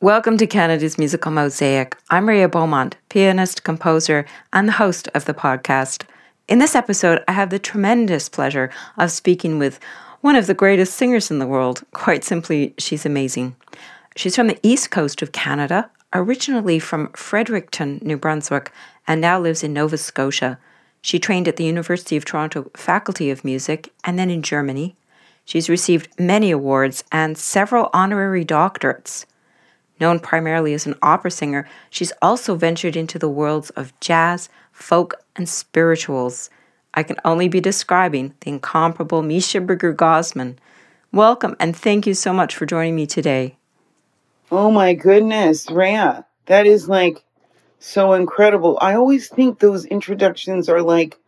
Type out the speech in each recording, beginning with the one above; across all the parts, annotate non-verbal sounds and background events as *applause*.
Welcome to Canada's Musical Mosaic. I'm Rhea Beaumont, pianist, composer, and the host of the podcast. In this episode, I have the tremendous pleasure of speaking with one of the greatest singers in the world. Quite simply, she's amazing. She's from the east coast of Canada, originally from Fredericton, New Brunswick, and now lives in Nova Scotia. She trained at the University of Toronto Faculty of Music and then in Germany. She's received many awards and several honorary doctorates. Known primarily as an opera singer, she's also ventured into the worlds of jazz, folk, and spirituals. I can only be describing the incomparable Measha Brueggergosman. Welcome and thank you so much for joining me today. Oh my goodness, Rhea. That is like so incredible. I always think those introductions are like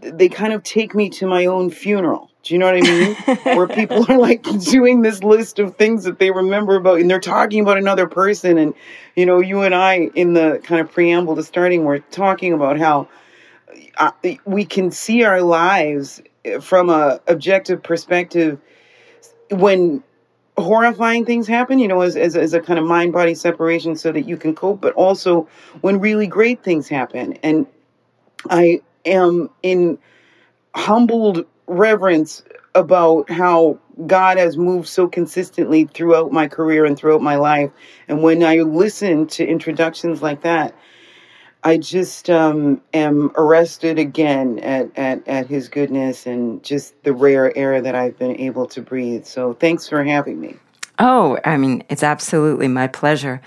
they kind of take me to my own funeral. Do you know what I mean? *laughs* Where people are like doing this list of things that they remember about, and they're talking about another person. And, you know, you and I, in the kind of preamble to starting, we're talking about how uh, we can see our lives from a objective perspective when horrifying things happen, you know, as, as, as a kind of mind body separation so that you can cope, but also when really great things happen. And I am in humbled reverence about how God has moved so consistently throughout my career and throughout my life. And when I listen to introductions like that, I just um, am arrested again at, at, at his goodness and just the rare air that I've been able to breathe. So thanks for having me. Oh, I mean, it's absolutely my pleasure.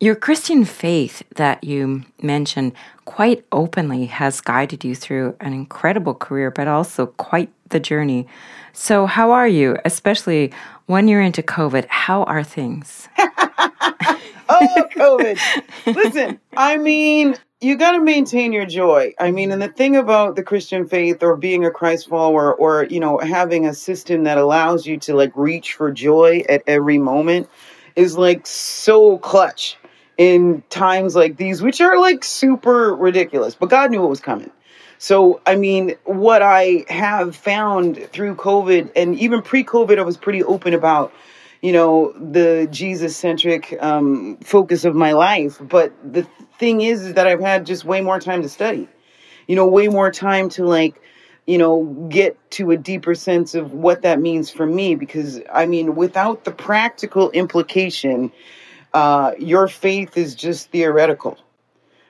Your Christian faith that you mentioned quite openly has guided you through an incredible career, but also quite the journey. So, how are you, especially when you're into COVID? How are things? *laughs* oh, COVID. Listen, I mean, you got to maintain your joy. I mean, and the thing about the Christian faith or being a Christ follower or, you know, having a system that allows you to like reach for joy at every moment is like so clutch in times like these, which are like super ridiculous. But God knew what was coming. So, I mean, what I have found through COVID and even pre COVID, I was pretty open about, you know, the Jesus centric um, focus of my life. But the thing is, is that I've had just way more time to study, you know, way more time to like, you know, get to a deeper sense of what that means for me. Because, I mean, without the practical implication, uh, your faith is just theoretical.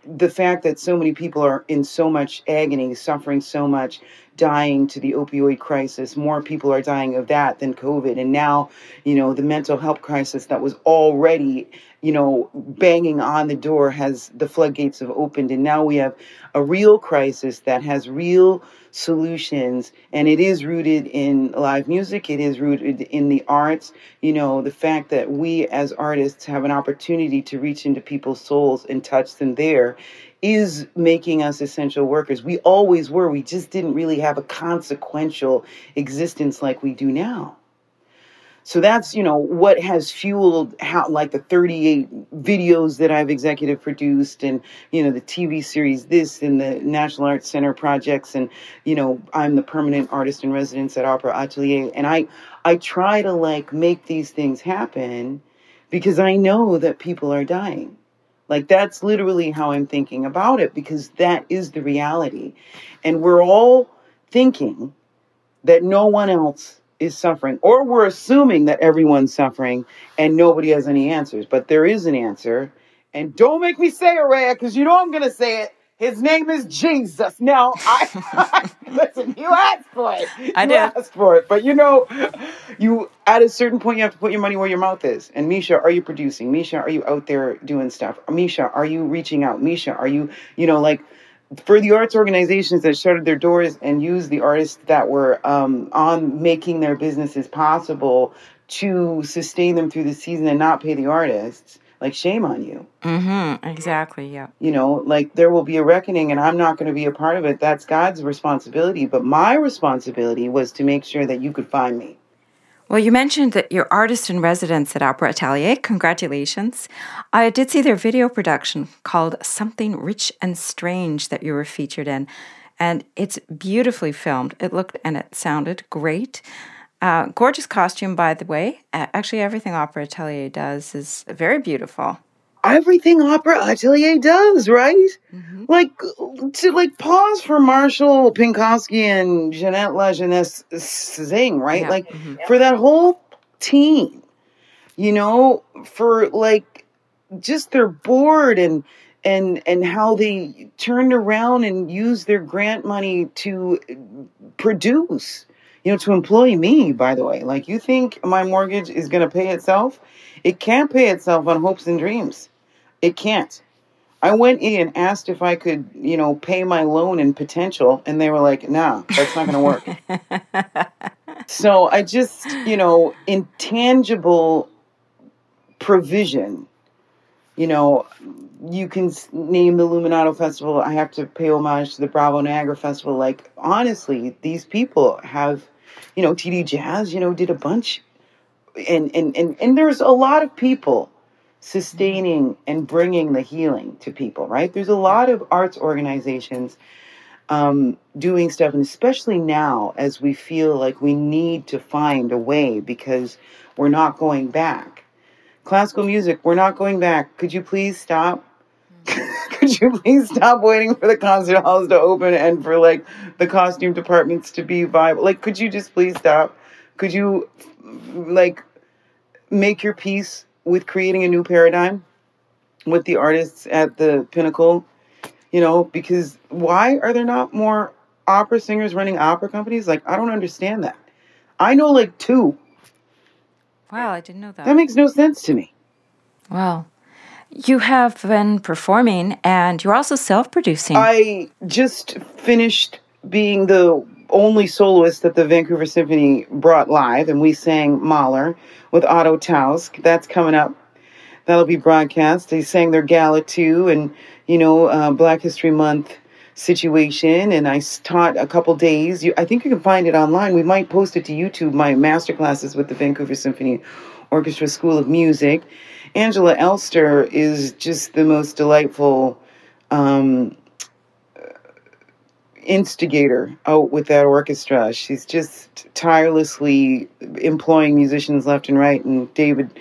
The fact that so many people are in so much agony, suffering so much, dying to the opioid crisis, more people are dying of that than COVID. And now, you know, the mental health crisis that was already, you know, banging on the door has the floodgates have opened. And now we have a real crisis that has real solutions and it is rooted in live music it is rooted in the arts you know the fact that we as artists have an opportunity to reach into people's souls and touch them there is making us essential workers we always were we just didn't really have a consequential existence like we do now so that's, you know, what has fueled how like the 38 videos that I've executive produced and, you know, the TV series this and the National Arts Center projects and, you know, I'm the permanent artist in residence at Opera Atelier and I I try to like make these things happen because I know that people are dying. Like that's literally how I'm thinking about it because that is the reality. And we're all thinking that no one else is suffering, or we're assuming that everyone's suffering and nobody has any answers. But there is an answer. And don't make me say it, because you know I'm going to say it. His name is Jesus. Now, *laughs* I listen. You asked for it. I you did. asked for it, but you know, you at a certain point you have to put your money where your mouth is. And Measha, are you producing? Measha, are you out there doing stuff? Measha, are you reaching out? Measha, are you, you know, like for the arts organizations that shuttered their doors and used the artists that were um, on making their businesses possible to sustain them through the season and not pay the artists like shame on you. Mm-hmm exactly yeah. You know like there will be a reckoning and i'm not going to be a part of it. That's god's responsibility but my responsibility was to make sure that you could find me well, you mentioned that you're artist in residence at Opera Atelier. Congratulations. I did see their video production called Something Rich and Strange that you were featured in. And it's beautifully filmed. It looked and it sounded great. Uh, gorgeous costume, by the way. Actually, everything Opera Atelier does is very beautiful. Everything Opera Atelier does, right? Mm-hmm. Like to like pause for Marshall Pynkoski and Jeannette Lajeunesse sing, right? Yeah. Like Mhm. for that whole team, you know, for like just their board and and and how they turned around and used their grant money to produce you know to employ me by the way like you think my mortgage is going to pay itself? It can't pay itself on hopes and dreams. It can't. I went in and asked if i could you know pay my loan in potential and they were like nah that's not going to work. *laughs* So i just you know intangible provision you know you can name the Luminato Festival. I have to pay homage to the Bravo Niagara Festival. Like, honestly, these people have, you know, TD Jazz, you know, did a bunch. And, and, and, and there's a lot of people sustaining and bringing the healing to people, right? There's a lot of arts organizations um, doing stuff, and especially now as we feel like we need to find a way because we're not going back. Classical music, we're not going back. Could you please stop? *laughs* Could you please stop waiting for the concert halls to open and for like the costume departments to be viable? Like, could you just please stop? Could you like make your peace with creating a new paradigm with the artists at the pinnacle? You know, because why are there not more opera singers running opera companies? Like, I don't understand that. I know like two. Wow, I didn't know that. That makes no sense to me. Wow. You have been performing and you're also self producing. I just finished being the only soloist that the Vancouver Symphony brought live, and we sang Mahler with Otto Tausk. That's coming up. That'll be broadcast. They sang their gala too, and you know, uh, Black History Month situation. And I taught a couple days. You, I think you can find it online. We might post it to YouTube. My master classes with the Vancouver Symphony Orchestra School of Music. Angela Elster is just the most delightful um, instigator out with that orchestra. She's just tirelessly employing musicians left and right, and David,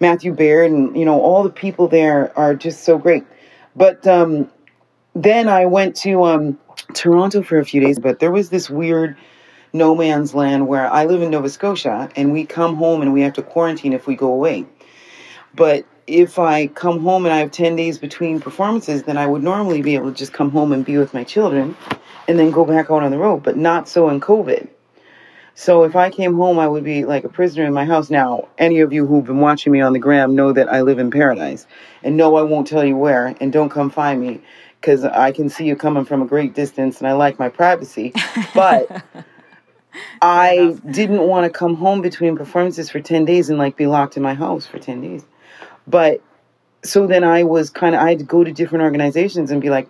Matthew Baird, and you know all the people there are just so great. But um, then I went to um, Toronto for a few days, but there was this weird no man's land where I live in Nova Scotia, and we come home and we have to quarantine if we go away. But if I come home and I have 10 days between performances, then I would normally be able to just come home and be with my children and then go back out on the road, but not so in COVID. So if I came home, I would be like a prisoner in my house. Now, any of you who've been watching me on the gram know that I live in paradise. And no, I won't tell you where, and don't come find me because I can see you coming from a great distance and I like my privacy. But *laughs* I didn't want to come home between performances for 10 days and like be locked in my house for 10 days. But so then I was kind of, I had to go to different organizations and be like,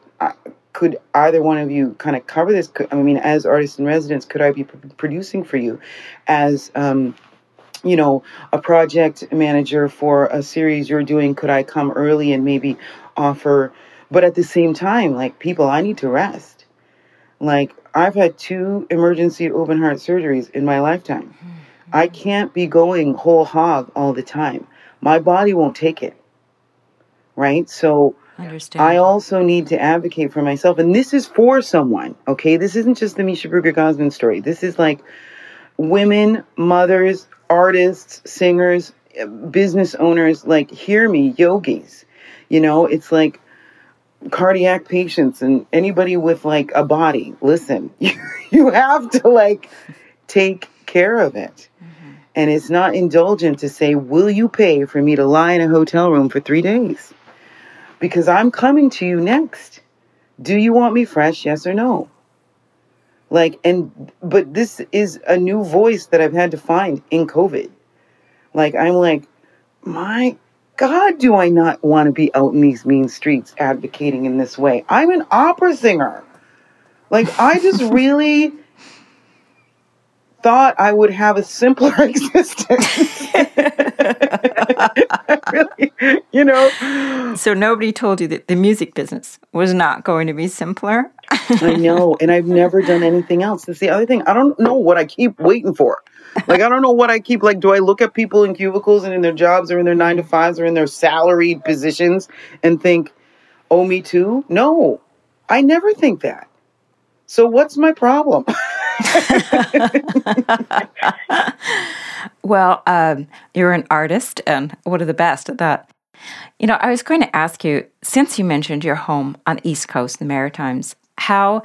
could either one of you kind of cover this? Could, I mean, as artists in residence, could I be pr- producing for you as, um, you know, a project manager for a series you're doing? Could I come early and maybe offer? But at the same time, like, people, I need to rest. Like, I've had two emergency open heart surgeries in my lifetime. I can't be going whole hog all the time. My body won't take it. Right? So Understand. I also need to advocate for myself. And this is for someone, okay? This isn't just the Measha Brueggergosman story. This is like women, mothers, artists, singers, uh, business owners, like, hear me, yogis. You know, it's like cardiac patients and anybody with like a body. Listen, *laughs* you, you have to like take care of it. Mm-hmm. And it's not indulgent to say, Will you pay for me to lie in a hotel room for three days? Because I'm coming to you next. Do you want me fresh? Yes or no? Like, and, but this is a new voice that I've had to find in COVID. Like, I'm like, my God, do I not want to be out in these mean streets advocating in this way? I'm an opera singer. Like, I just *laughs* really thought I would have a simpler *laughs* existence. *laughs* Really, you know? So nobody told you that the music business was not going to be simpler? I know. And I've never done anything else. That's the other thing. I don't know what I keep waiting for. Like, I don't know what I keep, like, do I look at people in cubicles and in their jobs or in their nine to fives or in their salaried positions and think, oh, me too? No, I never think that. So what's my problem? *laughs* *laughs* well, um, you're an artist and one of the best at that. You know, I was going to ask you, since you mentioned your home on the East Coast, the Maritimes, how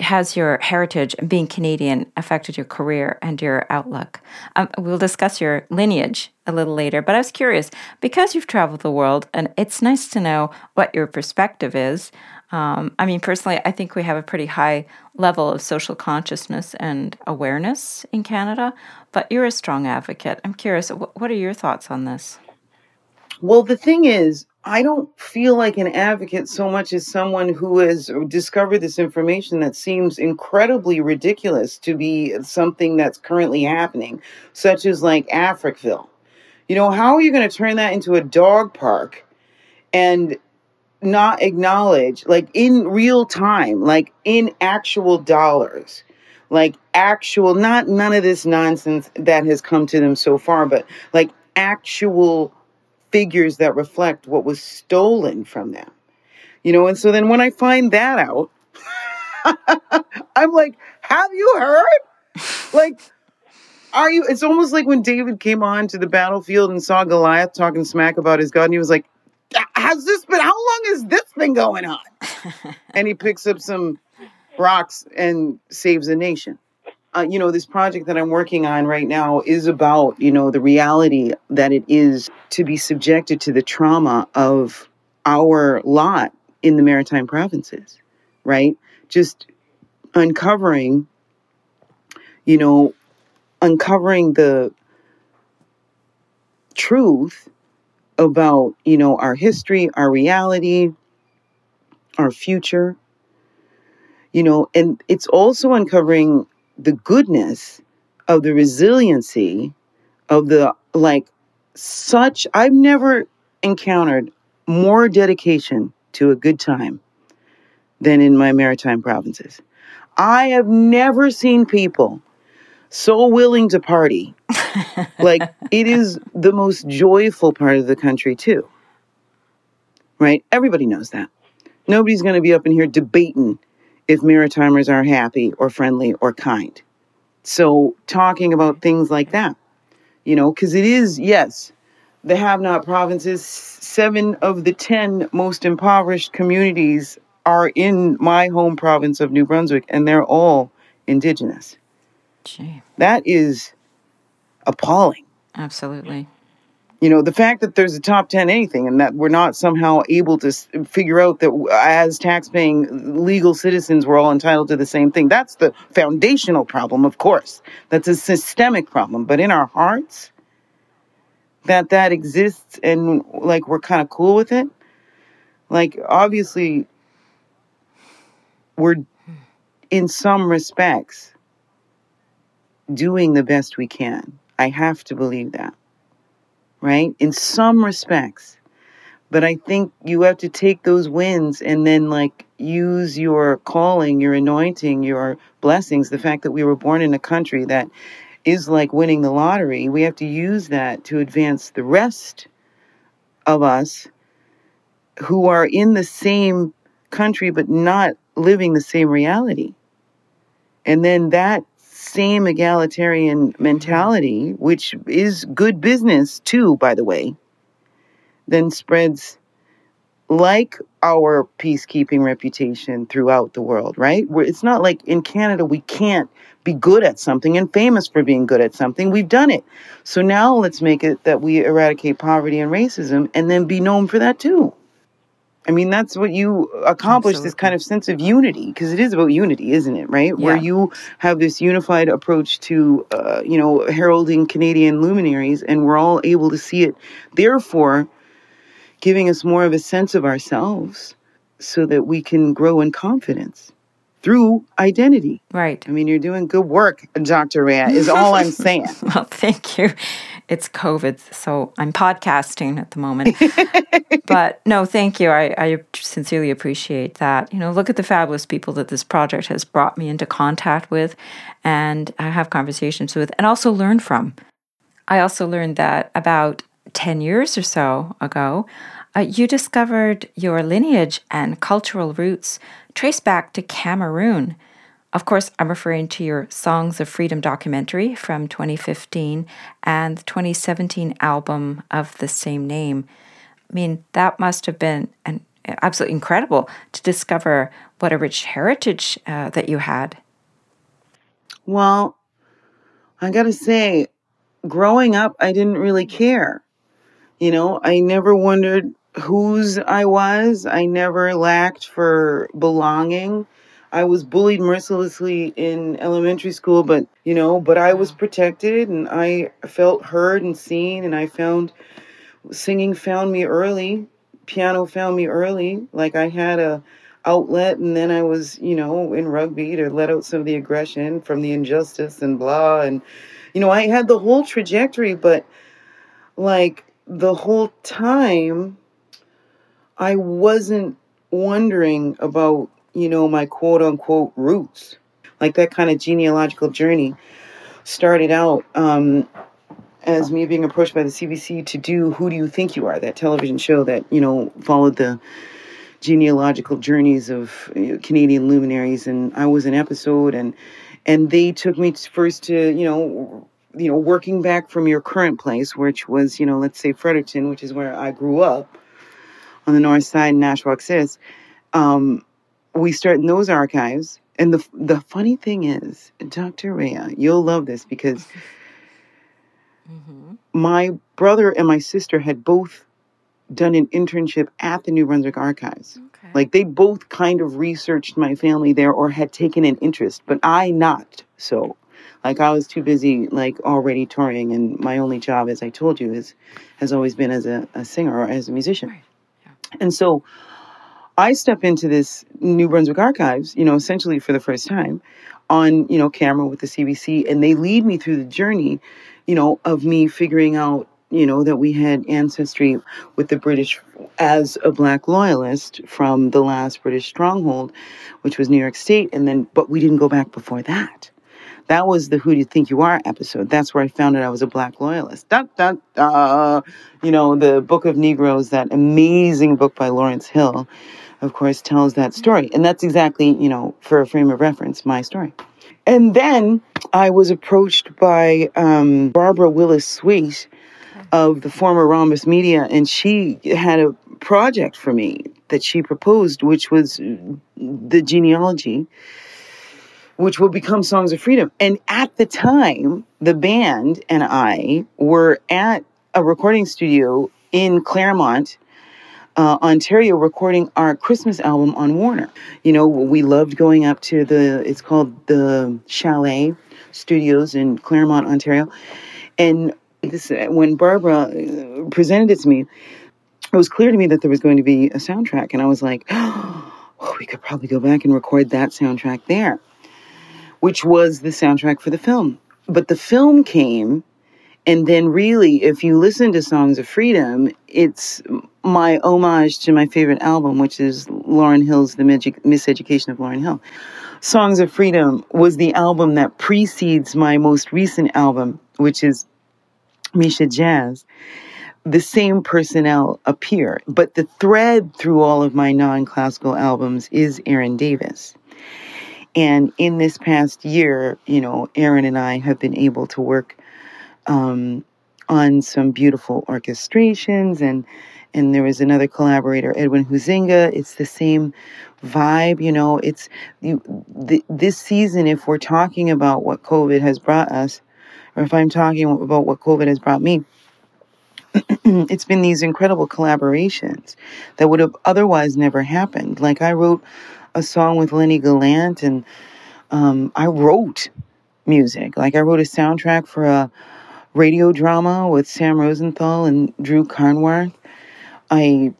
has your heritage and being Canadian affected your career and your outlook? Um, we'll discuss your lineage a little later, but I was curious because you've traveled the world, and it's nice to know what your perspective is. Um, I mean, personally, I think we have a pretty high level of social consciousness and awareness in Canada, but you're a strong advocate. I'm curious, what are your thoughts on this? Well, the thing is, I don't feel like an advocate so much as someone who has discovered this information that seems incredibly ridiculous to be something that's currently happening, such as like Africville. You know, how are you going to turn that into a dog park and not acknowledge, like in real time, like in actual dollars, like actual, not none of this nonsense that has come to them so far, but like actual figures that reflect what was stolen from them. You know, and so then when I find that out, *laughs* I'm like, have you heard? Like, are you? It's almost like when David came on to the battlefield and saw Goliath talking smack about his God, and he was like, has this been, how long has this been going on? *laughs* and he picks up some rocks and saves a nation. Uh, you know, this project that I'm working on right now is about, you know, the reality that it is to be subjected to the trauma of our lot in the maritime provinces, right? Just uncovering, you know, uncovering the truth about, you know, our history, our reality, our future. You know, and it's also uncovering the goodness of the resiliency of the like such I've never encountered more dedication to a good time than in my maritime provinces. I have never seen people so willing to party. *laughs* like it is the most joyful part of the country too. Right? Everybody knows that. Nobody's going to be up in here debating if Maritimers are happy or friendly or kind. So, talking about things like that, you know, because it is, yes, the have not provinces, seven of the 10 most impoverished communities are in my home province of New Brunswick, and they're all indigenous. Gee. That is appalling. Absolutely. You know, the fact that there's a top 10 anything and that we're not somehow able to figure out that as tax-paying legal citizens, we're all entitled to the same thing. That's the foundational problem, of course. That's a systemic problem. But in our hearts, that that exists and like we're kind of cool with it. Like, obviously, we're in some respects doing the best we can. I have to believe that, right? In some respects. But I think you have to take those wins and then, like, use your calling, your anointing, your blessings. The fact that we were born in a country that is like winning the lottery, we have to use that to advance the rest of us who are in the same country but not living the same reality. And then that same egalitarian mentality, which is good business too, by the way, then spreads like our peacekeeping reputation throughout the world, right? Where it's not like in Canada we can't be good at something and famous for being good at something. We've done it. So now let's make it that we eradicate poverty and racism and then be known for that too. I mean, that's what you accomplish Absolutely. this kind of sense of unity because it is about unity, isn't it? Right? Yeah. Where you have this unified approach to, uh, you know, heralding Canadian luminaries and we're all able to see it. Therefore, giving us more of a sense of ourselves so that we can grow in confidence through identity. Right. I mean, you're doing good work, Dr. Rhea, is all I'm *laughs* saying. well, thank you. It's COVID, so I'm podcasting at the moment. *laughs* but no, thank you. I, I sincerely appreciate that. You know, look at the fabulous people that this project has brought me into contact with and I have conversations with and also learn from. I also learned that about 10 years or so ago, uh, you discovered your lineage and cultural roots trace back to Cameroon. Of course, I'm referring to your Songs of Freedom documentary from 2015 and the 2017 album of the same name. I mean, that must have been an absolutely incredible to discover what a rich heritage uh, that you had. Well, I got to say, growing up, I didn't really care. You know, I never wondered whose I was. I never lacked for belonging. I was bullied mercilessly in elementary school, but you know, but I was protected and I felt heard and seen and I found singing found me early, piano found me early. Like I had a outlet and then I was, you know, in rugby to let out some of the aggression from the injustice and blah and you know, I had the whole trajectory, but like the whole time I wasn't wondering about, you know, my quote unquote roots. Like that kind of genealogical journey started out um, as me being approached by the CBC to do Who Do You Think You Are, that television show that, you know, followed the genealogical journeys of Canadian luminaries. And I was an episode and and they took me first to, you know, you know, working back from your current place, which was, you know, let's say Fredericton, which is where I grew up on the north side, Nashwaaksis, um, we start in those archives. And the the funny thing is, Dr. Rhea, you'll love this because mm-hmm. my brother and my sister had both done an internship at the New Brunswick Archives. Okay. Like they both kind of researched my family there or had taken an interest, but I not so. Like I was too busy, like already touring, and my only job, as I told you, is has always been as a, a singer or as a musician. Right. And so I step into this New Brunswick archives, you know, essentially for the first time on, you know, camera with the CBC and they lead me through the journey, you know, of me figuring out, you know, that we had ancestry with the British as a black loyalist from the last British stronghold, which was New York State and then but we didn't go back before that. That was the Who Do You Think You Are episode. That's where I found out I was a black loyalist. Da, da, da. You know, the Book of Negroes, that amazing book by Lawrence Hill, of course, tells that story. And that's exactly, you know, for a frame of reference, my story. And then I was approached by um, Barbara Willis Sweet of the former Rhombus Media, and she had a project for me that she proposed, which was the genealogy which will become Songs of Freedom. And at the time, the band and I were at a recording studio in Claremont, uh, Ontario, recording our Christmas album on Warner. You know, we loved going up to the, it's called the Chalet Studios in Claremont, Ontario. And this, when Barbara uh, presented it to me, it was clear to me that there was going to be a soundtrack. And I was like, *gasps* oh, we could probably go back and record that soundtrack there which was the soundtrack for the film. But the film came, and then really, if you listen to Songs of Freedom, it's my homage to my favorite album, which is Lauryn Hill's The Miseducation of Lauryn Hill. Songs of Freedom was the album that precedes my most recent album, which is Measha Jazz. The same personnel appear, but the thread through all of my non classical albums is Aaron Davis. And in this past year, you know, Aaron and I have been able to work um, on some beautiful orchestrations and and there was another collaborator, Edwin Huizinga. It's the same vibe, you know. It's you, th- this season. If we're talking about what COVID has brought us, or if I'm talking about what COVID has brought me, *clears throat* it's been these incredible collaborations that would have otherwise never happened. Like I wrote a song with Lennie Gallant, and um, I wrote music. Like I wrote a soundtrack for a radio drama with Sam Rosenthal and Drew Carnwath. I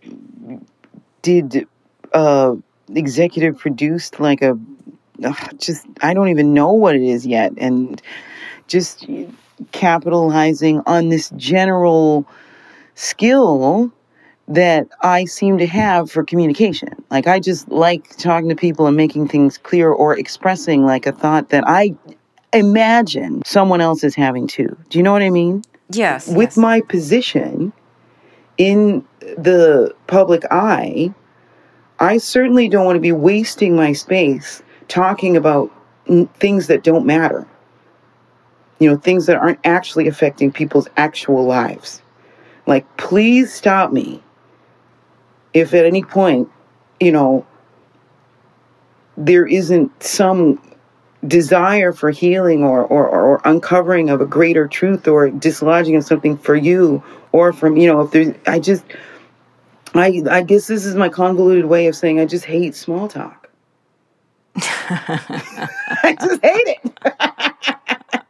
did uh, executive produced like a just I don't even know what it is yet, and just capitalizing on this general skill that I seem to have for communication. Like I just like talking to people and making things clear or expressing like a thought that I imagine someone else is having too. Do you know what I mean? Yes. With yes. my position in the public eye, I certainly don't want to be wasting my space talking about things that don't matter. You know, things that aren't actually affecting people's actual lives. Like, please stop me if at any point, you know, there isn't some desire for healing or, or, or uncovering of a greater truth or dislodging of something for you or from, you know, if there's, I just, I, I guess this is my convoluted way of saying I just hate small talk. *laughs* I just hate it.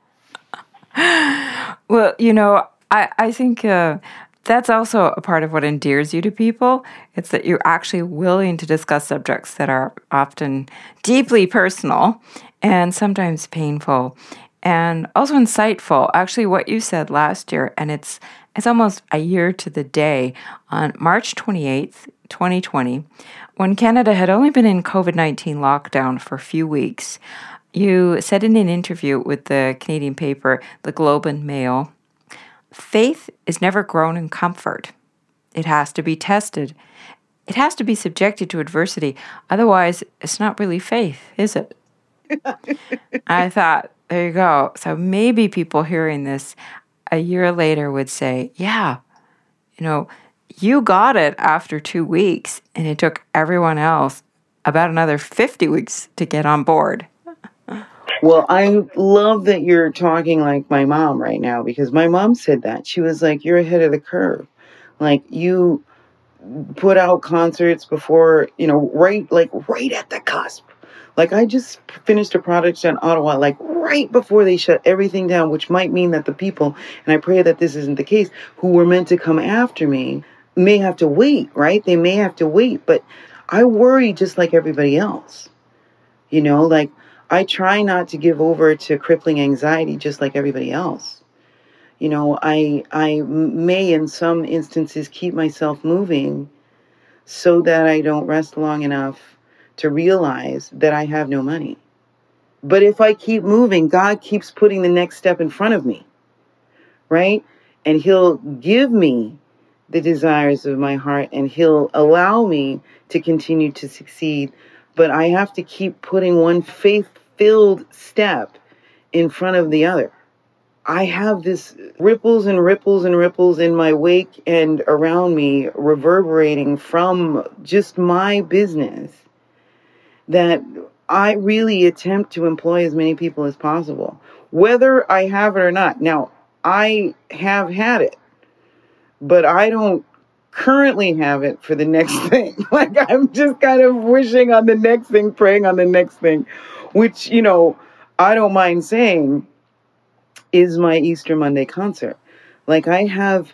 *laughs* well, you know, I, I think uh, that's also a part of what endears you to people. It's that you're actually willing to discuss subjects that are often deeply personal and sometimes painful and also insightful. Actually, what you said last year, and it's it's almost a year to the day on March 28th, 2020, when Canada had only been in COVID 19 lockdown for a few weeks. You said in an interview with the Canadian paper, the Globe and Mail, faith is never grown in comfort. It has to be tested. It has to be subjected to adversity. Otherwise, it's not really faith, is it? *laughs* I thought, there you go. So maybe people hearing this a year later would say, yeah, you know, you got it after two weeks, and it took everyone else about another 50 weeks to get on board. Well, I love that you're talking like my mom right now because my mom said that. She was like, You're ahead of the curve. Like, you put out concerts before, you know, right, like right at the cusp. Like, I just finished a project in Ottawa, like right before they shut everything down, which might mean that the people, and I pray that this isn't the case, who were meant to come after me may have to wait, right? They may have to wait, but I worry just like everybody else. You know, like I try not to give over to crippling anxiety just like everybody else. You know, I I may in some instances keep myself moving so that I don't rest long enough to realize that I have no money. But if I keep moving, God keeps putting the next step in front of me. Right? And he'll give me the desires of my heart and he'll allow me to continue to succeed but I have to keep putting one faith filled step in front of the other. I have this ripples and ripples and ripples in my wake and around me reverberating from just my business that I really attempt to employ as many people as possible, whether I have it or not. Now, I have had it, but I don't currently have it for the next *laughs* thing. Like I'm just kind of wishing on the next thing, praying on the next thing, which, you know, I don't mind saying is my Easter Monday concert. Like I have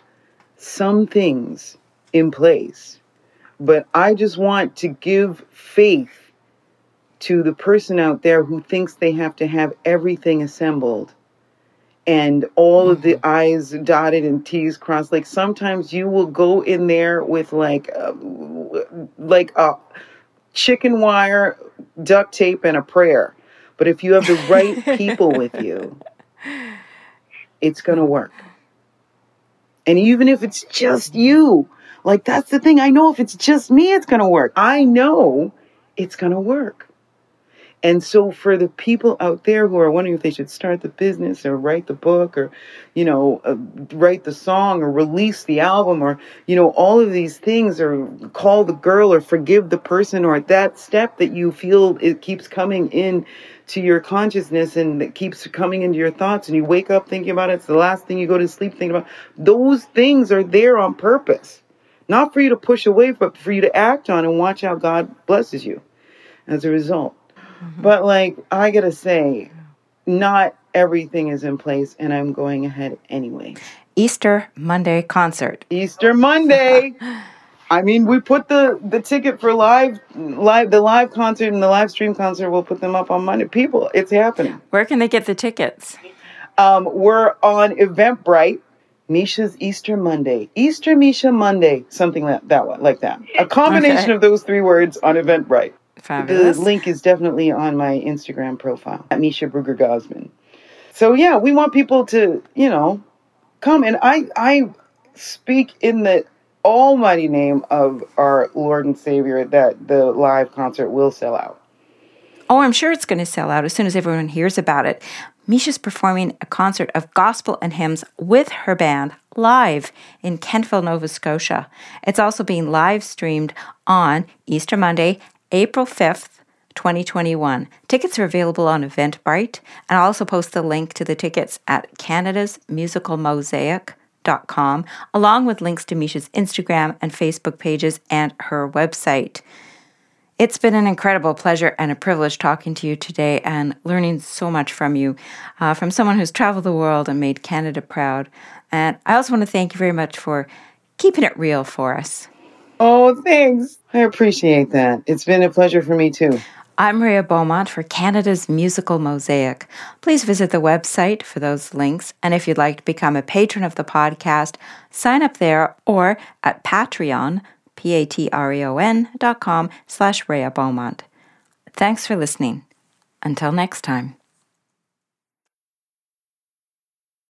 some things in place, but I just want to give faith to the person out there who thinks they have to have everything assembled and all of the mm-hmm. I's dotted and T's crossed. Like sometimes you will go in there with like a, like a chicken wire, duct tape, and a prayer. But if you have the right people with you, *laughs* it's gonna work. And even if it's just you, like that's the thing. I know if it's just me, it's gonna work. I know it's gonna work. And so for the people out there who are wondering if they should start the business or write the book or, you know, uh, write the song or release the album or, you know, all of these things or call the girl or forgive the person or that step that you feel it keeps coming in to your consciousness and it keeps coming into your thoughts and you wake up thinking about it. It's the last thing you go to sleep thinking about. Those things are there on purpose. Not for you to push away, but for you to act on and watch how God blesses you as a result. Mm-hmm. But like I gotta say, not everything is in place, and I'm going ahead anyway. Easter Monday concert. Easter Monday. I mean, we put the the ticket for live live the live concert and the live stream concert. We'll put them up on Monday. People, it's happening. Where can they get the tickets? Um, we're on Eventbrite. Measha's Easter Monday, Easter Measha Monday, something like that, one, like that. A combination Okay. of those three words on Eventbrite. Fabulous. The link is definitely on my Instagram profile at Measha Brueggergosman. So yeah, we want people to, you know, come and I I speak in the almighty name of our Lord and Savior that the live concert will sell out. Oh, I'm sure it's going to sell out as soon as everyone hears about it. Measha's performing a concert of gospel and hymns with her band live in Kentville, Nova Scotia. It's also being live streamed on Easter Monday, April 5th. 2021. Tickets are available on Eventbrite, and I'll also post the link to the tickets at canadasmusicalmosaic.com, along with links to Measha's Instagram and Facebook pages and her website. It's been an incredible pleasure and a privilege talking to you today and learning so much from you, uh, from someone who's traveled the world and made Canada proud. And I also want to thank you very much for keeping it real for us. Oh, thanks. I appreciate that. It's been a pleasure for me too. I'm Rhea Beaumont for Canada's Musical Mosaic. Please visit the website for those links. And if you'd like to become a patron of the podcast, sign up there or at Patreon, P-A-T-R-E-O-N dot com slash Rhea Beaumont. Thanks for listening. Until next time.